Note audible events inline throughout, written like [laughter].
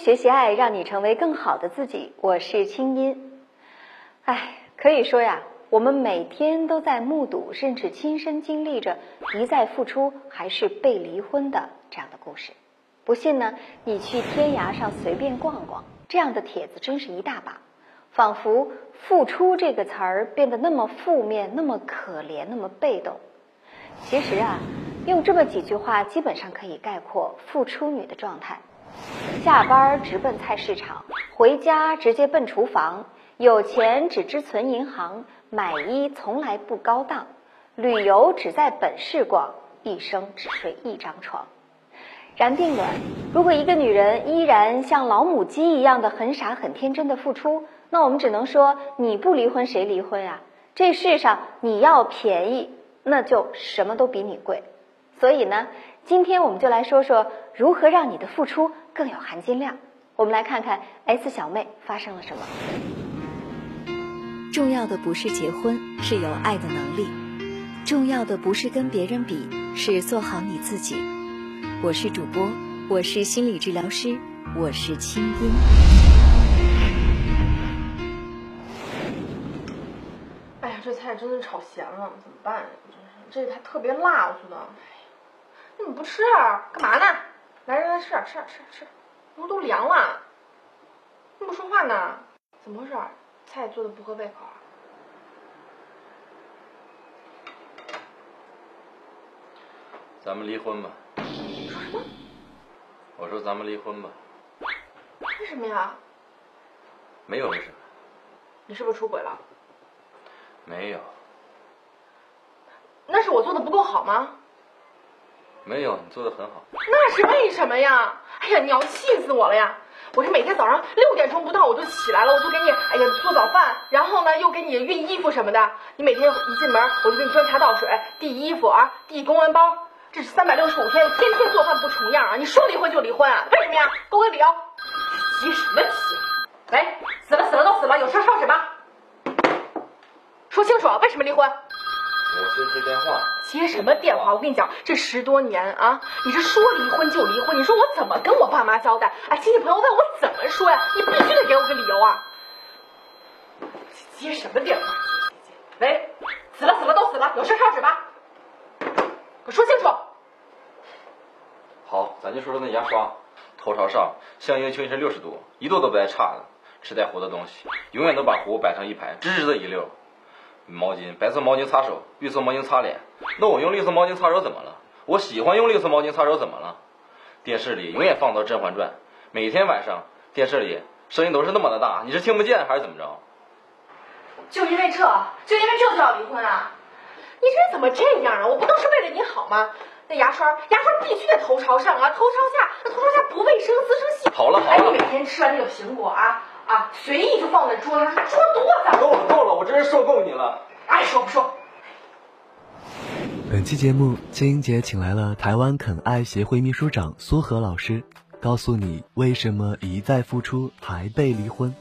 学习爱，让你成为更好的自己。我是清音。哎，可以说呀，我们每天都在目睹甚至亲身经历着一再付出还是被离婚的这样的故事。不信呢，你去天涯上随便逛逛，这样的帖子真是一大把。仿佛“付出”这个词儿变得那么负面，那么可怜，那么被动。其实啊，用这么几句话，基本上可以概括付出女的状态。下班直奔菜市场，回家直接奔厨房，有钱只知存银行，买衣从来不高档，旅游只在本市逛，一生只睡一张床。然并卵，如果一个女人依然像老母鸡一样的很傻很天真的付出，那我们只能说你不离婚谁离婚啊？这世上你要便宜，那就什么都比你贵。所以呢，今天我们就来说说如何让你的付出更有含金量。我们来看看 S 小妹发生了什么。重要的不是结婚，是有爱的能力；重要的不是跟别人比，是做好你自己。我是主播，我是心理治疗师，我是清音。哎呀，这菜真的炒咸了，怎么办呀？真是，这还特别辣似的。你怎么不吃啊？干嘛呢？来来来，吃点吃点吃点吃，不都凉了？怎么不说话呢？怎么回事？菜做的不合胃口啊？咱们离婚吧。说什么？我说咱们离婚吧。为什么呀？没有为什么。你是不是出轨了？没有。那是我做的不够好吗？没有，你做的很好。那是为什么呀？哎呀，你要气死我了呀！我这每天早上六点钟不到我就起来了，我就给你哎呀做早饭，然后呢又给你熨衣服什么的。你每天一进门我就给你端茶倒水、递衣服啊、递公文包。这是三百六十五天，天天做饭不重样啊！你说离婚就离婚啊？为什么呀？给我个理由。急什么急？喂，死了死了都死了，有事说什么？说清楚，为什么离婚？我先接电话。接什么电话？我跟你讲，这十多年啊，你这说离婚就离婚，你说我怎么跟我爸妈交代？哎，亲戚朋友问我怎么说呀？你必须得给我个理由啊！接什么电话？喂，死了死了都死了，有事烧纸吧？给我说清楚。好，咱就说说那牙刷，头朝上，向阴求阴是六十度，一度都不带差的。吃带糊的东西，永远都把糊摆成一排，直直的一溜。毛巾，白色毛巾擦手，绿色毛巾擦脸。那我用绿色毛巾擦手怎么了？我喜欢用绿色毛巾擦手怎么了？电视里永远放到《甄嬛传》，每天晚上电视里声音都是那么的大，你是听不见还是怎么着？就因为这，就因为这就要离婚啊？你这人怎么这样啊？我不都是为了你好吗？那牙刷，牙刷必须得头朝上啊，头朝下，那头朝下不卫生，滋生细菌。好了好了，哎，你每天吃完那个苹果啊啊，随意就放在桌上，桌多脏。够了够了，我真是受够你了。爱说不说。本期节目，金英姐请来了台湾肯爱协会秘书长苏荷老师，告诉你为什么一再付出还被离婚。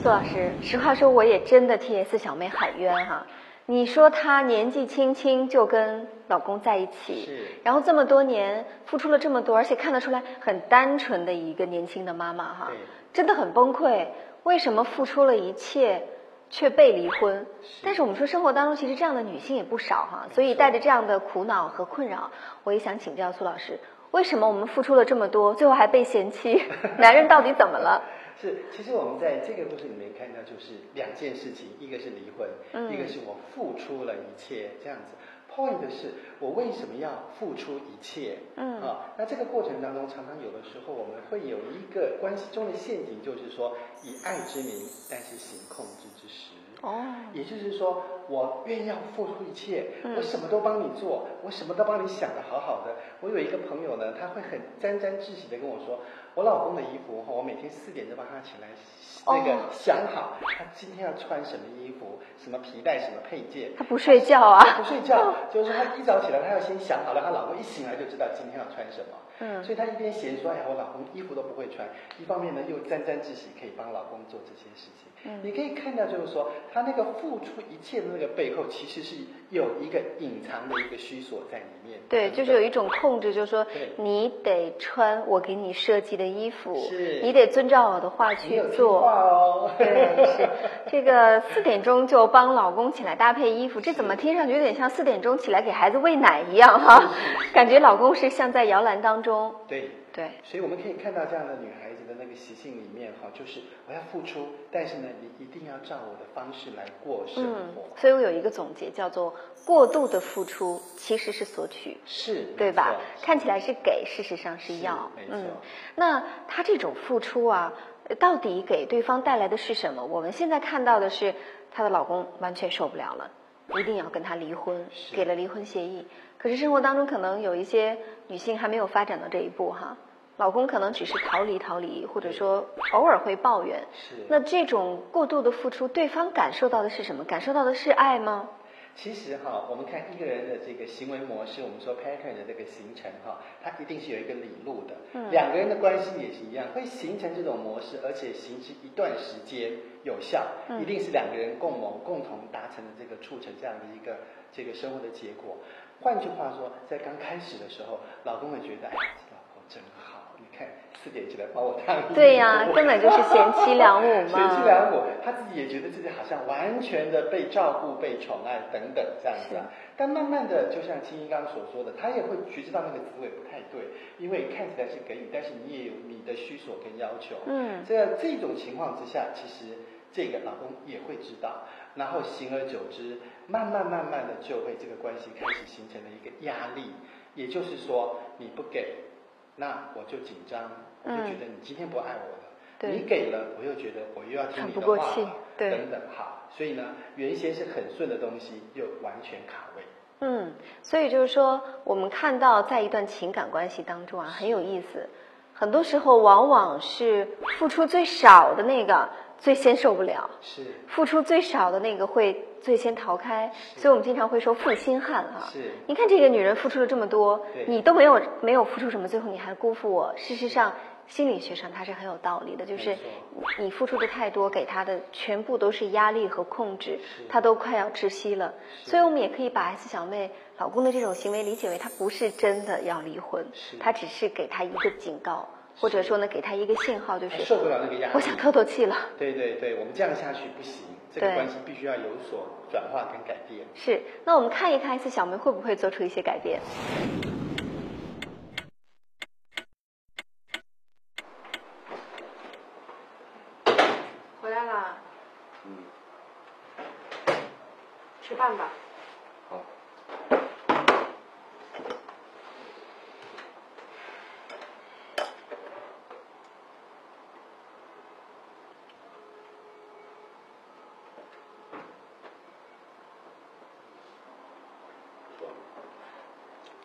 苏老师，实话说，我也真的替 S 小妹喊冤哈。你说她年纪轻轻就跟老公在一起，然后这么多年付出了这么多，而且看得出来很单纯的一个年轻的妈妈哈，真的很崩溃。为什么付出了一切却被离婚？但是我们说生活当中其实这样的女性也不少哈，所以带着这样的苦恼和困扰，我也想请教苏老师，为什么我们付出了这么多，最后还被嫌弃？[laughs] 男人到底怎么了？是，其实我们在这个故事里面看到，就是两件事情，一个是离婚，嗯一个是我付出了一切这样子。Point 是我为什么要付出一切？嗯啊，那这个过程当中，常常有的时候我们会有一个关系中的陷阱，就是说以爱之名，但是行控制之实。哦，也就是说，我愿意要付出一切，嗯我什么都帮你做，我什么都帮你想的好好的。我有一个朋友呢，他会很沾沾自喜的跟我说，我老公的衣服哈，我每天四点就帮他起来，那个哦想好他今天要穿什么衣服，什么皮带，什么配件。他不睡觉啊？不睡觉，[laughs] 就是说他一早起来，他要先想好了，他老公一醒来就知道今天要穿什么。嗯所以她一边嫌说，哎呀，我老公衣服都不会穿，一方面呢又沾沾自喜，可以帮老公做这些事情。嗯你可以看到，就是说，她那个付出一切的那个背后，其实是有一个隐藏的一个虚索在里面。对，就是有一种控制，就是说你得穿我给你设计的衣服，是你得遵照我的话去做。对，是这个四点钟就帮老公起来搭配衣服，这怎么听上去有点像四点钟起来给孩子喂奶一样哈？感觉老公是像在摇篮当中。对。对，所以我们可以看到这样的女孩子的那个习性里面哈，就是我要付出，但是呢，你一定要照我的方式来过生嗯活。，所以我有一个总结，叫做过度的付出其实是索取。是，对吧？看起来是给，事实上是要。嗯，那他这种付出啊，呃到底给对方带来的是什么？我们现在看到的是，她的老公完全受不了了，一定要跟她离婚，给了离婚协议。可是生活当中可能有一些女性还没有发展到这一步哈，老公可能只是逃离逃离，或者说偶尔会抱怨。是。那这种过度的付出，对方感受到的是什么？感受到的是爱吗？其实哈，我们看一个人的这个行为模式，我们说 pattern 的这个形成哈，它一定是有一个理路的。嗯两个人的关系也是一样，会形成这种模式，而且行之一段时间有效，嗯一定是两个人共谋、共同达成的这个促成这样的一个这个生活的结果。换句话说，在刚开始的时候，老公会觉得，哎，这老婆真好，你看四点起来帮我烫衣服。对呀根本就是贤妻良母嘛 [laughs] 贤妻良母，他自己也觉得自己好像完全的被照顾、被宠爱等等这样子啊。但慢慢的，就像青音刚刚所说的，他也会觉知到那个滋味不太对，因为看起来是给予，但是你也有你的需索跟要求。嗯这样这种情况之下，其实这个老公也会知道，然后行而久之，慢慢慢慢的就会这个关系开始形成了一个压力，也就是说你不给，那我就紧张，我就觉得你今天不爱我了。你给了，我又觉得我又要听不过话了，对等等，好，所以呢，原先是很顺的东西，又完全卡位。嗯，所以就是说，我们看到在一段情感关系当中啊，很有意思。很多时候，往往是付出最少的那个最先受不了，是。付出最少的那个会最先逃开。所以我们经常会说负心汉哈、是。你看这个女人付出了这么多，你都没有没有付出什么，最后你还辜负我。事实上，心理学上它是很有道理的，就是你付出的太多，给她的全部都是压力和控制是，他都快要窒息了。所以我们也可以把 S 小妹老公的这种行为理解为他不是真的要离婚是，他只是给他一个警告，或者说呢给他一个信号，就是受不了那个压力。我想透透气了。对对对，我们这样下去不行，这个关系必须要有所转化跟改变。是，那我们看一看 S 小梅会不会做出一些改变。回来啦，嗯，吃饭吧。好。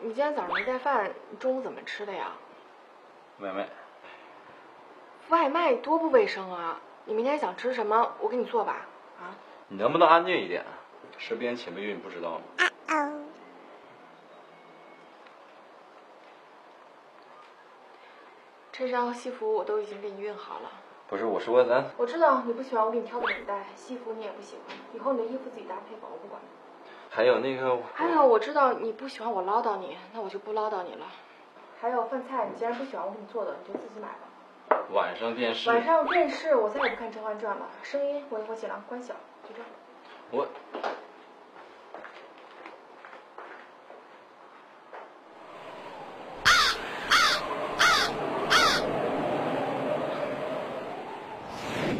你今天早上没带饭，你中午怎么吃的呀？外卖，外卖多不卫生啊！你明天想吃什么，我给你做吧。啊，你能不能安静一点？身边且没孕不知道吗？衬衫和西服我都已经给你熨好了。不是，我说咱我知道你不喜欢我给你挑的领带，西服你也不喜欢，以后你的衣服自己搭配吧，我不管。还有那个，还有，我知道你不喜欢我唠叨你，那我就不唠叨你了。还有饭菜，你既然不喜欢我给你做的，你就自己买吧。晚上电视，晚上电视我再也不看《甄嬛传》了，声音我我尽量关小，就这样。我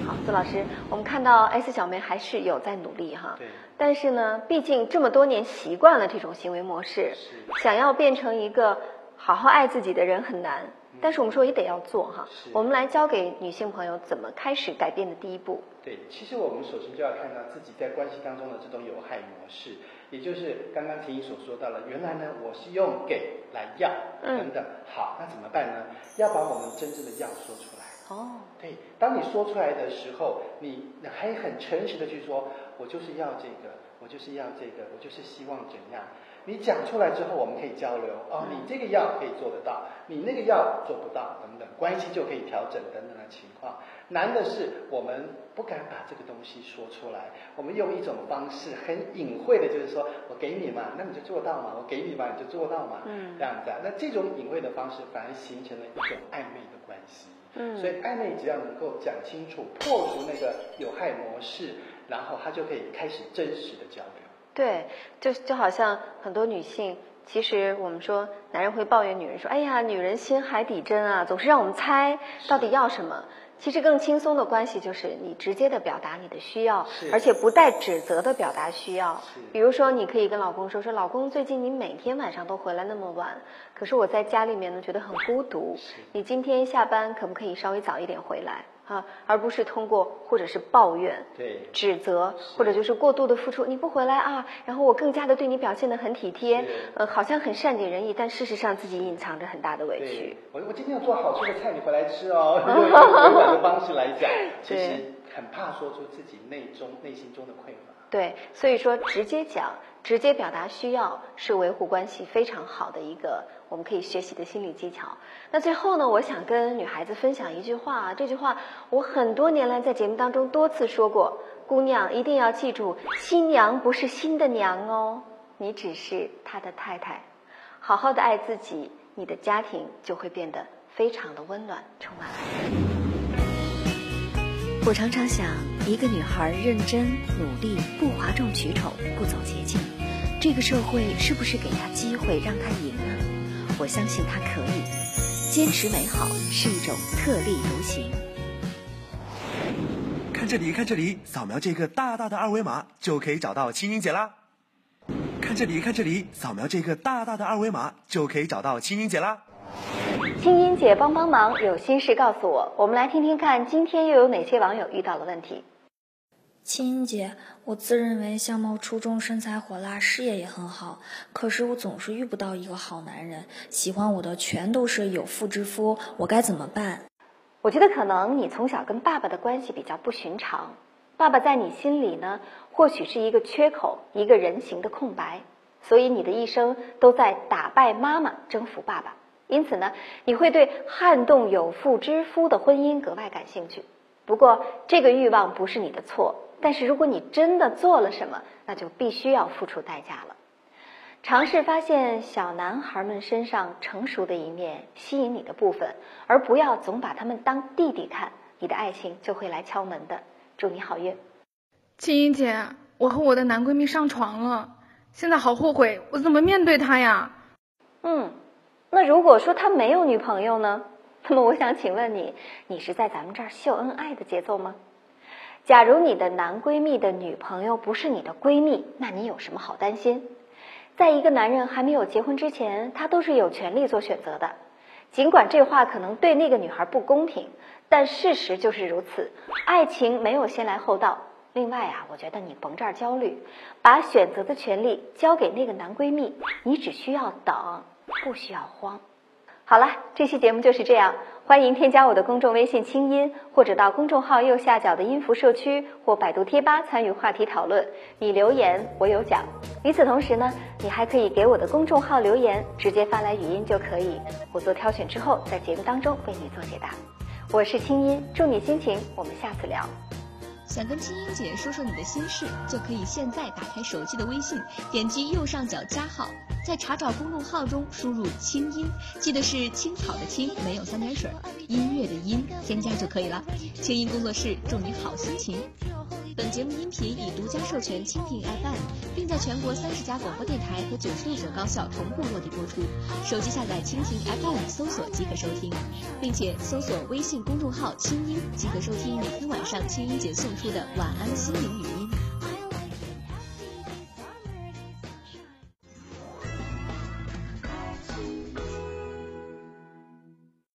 好，孙老师，我们看到 S 小妹还是有在努力哈。对但是呢，毕竟这么多年习惯了这种行为模式，是想要变成一个好好爱自己的人很难。但是我们说也得要做哈是。我们来教给女性朋友怎么开始改变的第一步。对，其实我们首先就要看到自己在关系当中的这种有害模式，也就是刚刚婷怡所说到了，原来呢我是用给来要嗯等等。好，那怎么办呢？要把我们真正的要说出来。哦，对，当你说出来的时候，你还很诚实的去说，我就是要这个，我就是要这个，我就是希望怎样。你讲出来之后，我们可以交流哦，你这个药可以做得到，你那个药做不到，等等，关系就可以调整等等的情况。难的是我们不敢把这个东西说出来，我们用一种方式很隐晦的，就是说我给你嘛，那你就做到嘛，我给你嘛，你就做到嘛，嗯这样子啊。那这种隐晦的方式反而形成了一种暧昧的关系。嗯所以暧昧只要能够讲清楚，破除那个有害模式，然后他就可以开始真实的交流。对，就就好像很多女性，其实我们说男人会抱怨女人说：“哎呀，女人心海底针啊，总是让我们猜到底要什么。”其实更轻松的关系就是你直接的表达你的需要，而且不带指责的表达需要。比如说，你可以跟老公说：“说老公，最近你每天晚上都回来那么晚，可是我在家里面呢觉得很孤独。你今天下班可不可以稍微早一点回来啊？而不是通过或者是抱怨。”对，指责，或者就是过度的付出，你不回来啊，然后我更加的对你表现的很体贴，呃，好像很善解人意，但事实上自己隐藏着很大的委屈。，我我今天要做好吃的菜，你回来吃哦。[laughs] 用委婉的方式来讲，其实很怕说出自己内中内心中的匮乏。对，所以说直接讲，直接表达需要是维护关系非常好的一个我们可以学习的心理技巧。那最后呢，我想跟女孩子分享一句话啊，这句话我很多年来在节目当中多次说过，姑娘一定要记住，新娘不是新的娘哦，你只是她的太太。好好的爱自己，你的家庭就会变得非常的温暖，充满爱。我常常想，一个女孩认真努力，不哗众取宠，不走捷径，这个社会是不是给她机会让她赢呢？我相信她可以。坚持美好是一种特立独行。看这里，看这里，扫描这个大大的二维码就可以找到青音姐啦。看这里，看这里，扫描这个大大的二维码就可以找到青音姐啦。青音姐帮帮忙，有心事告诉我。我们来听听看，今天又有哪些网友遇到了问题？青音姐，我自认为相貌出众、身材火辣、事业也很好，可是我总是遇不到一个好男人，喜欢我的全都是有妇之夫，我该怎么办？我觉得可能你从小跟爸爸的关系比较不寻常，爸爸在你心里呢，或许是一个缺口，一个人形的空白，所以你的一生都在打败妈妈，征服爸爸。因此呢，你会对撼动有妇之夫的婚姻格外感兴趣。不过这个欲望不是你的错，但是如果你真的做了什么，那就必须要付出代价了。尝试发现小男孩们身上成熟的一面，吸引你的部分，而不要总把他们当弟弟看，你的爱情就会来敲门的。祝你好运。青音姐，我和我的男闺蜜上床了，现在好后悔，我怎么面对他呀？嗯，那如果说他没有女朋友呢？[laughs] 那么我想请问你，你是在咱们这儿秀恩爱的节奏吗？假如你的男闺蜜的女朋友不是你的闺蜜，那你有什么好担心？在一个男人还没有结婚之前，他都是有权利做选择的。尽管这话可能对那个女孩不公平，但事实就是如此。爱情没有先来后到。另外啊，我觉得你甭这儿焦虑，把选择的权利交给那个男闺蜜，你只需要等，不需要慌。好了，这期节目就是这样。欢迎添加我的公众微信“清音”，或者到公众号右下角的音符社区或百度贴吧参与话题讨论。你留言，我有奖。与此同时呢，你还可以给我的公众号留言，直接发来语音就可以，我做挑选之后在节目当中为你做解答。我是清音，祝你心情，我们下次聊。想跟青音姐说说你的心事，就可以现在打开手机的微信，点击右上角加号，在查找公众号中输入“青音”，记得是青草的青，没有三点水，音乐的音，添加就可以了。青音工作室祝你好心情。本节目音频已独家授权蜻蜓 FM，并在全国三十家广播电台和九十六所高校同步落地播出。手机下载蜻蜓 FM 搜索即可收听，并且搜索微信公众号“清音”即可收听每天晚上清音姐送出的晚安心灵语音。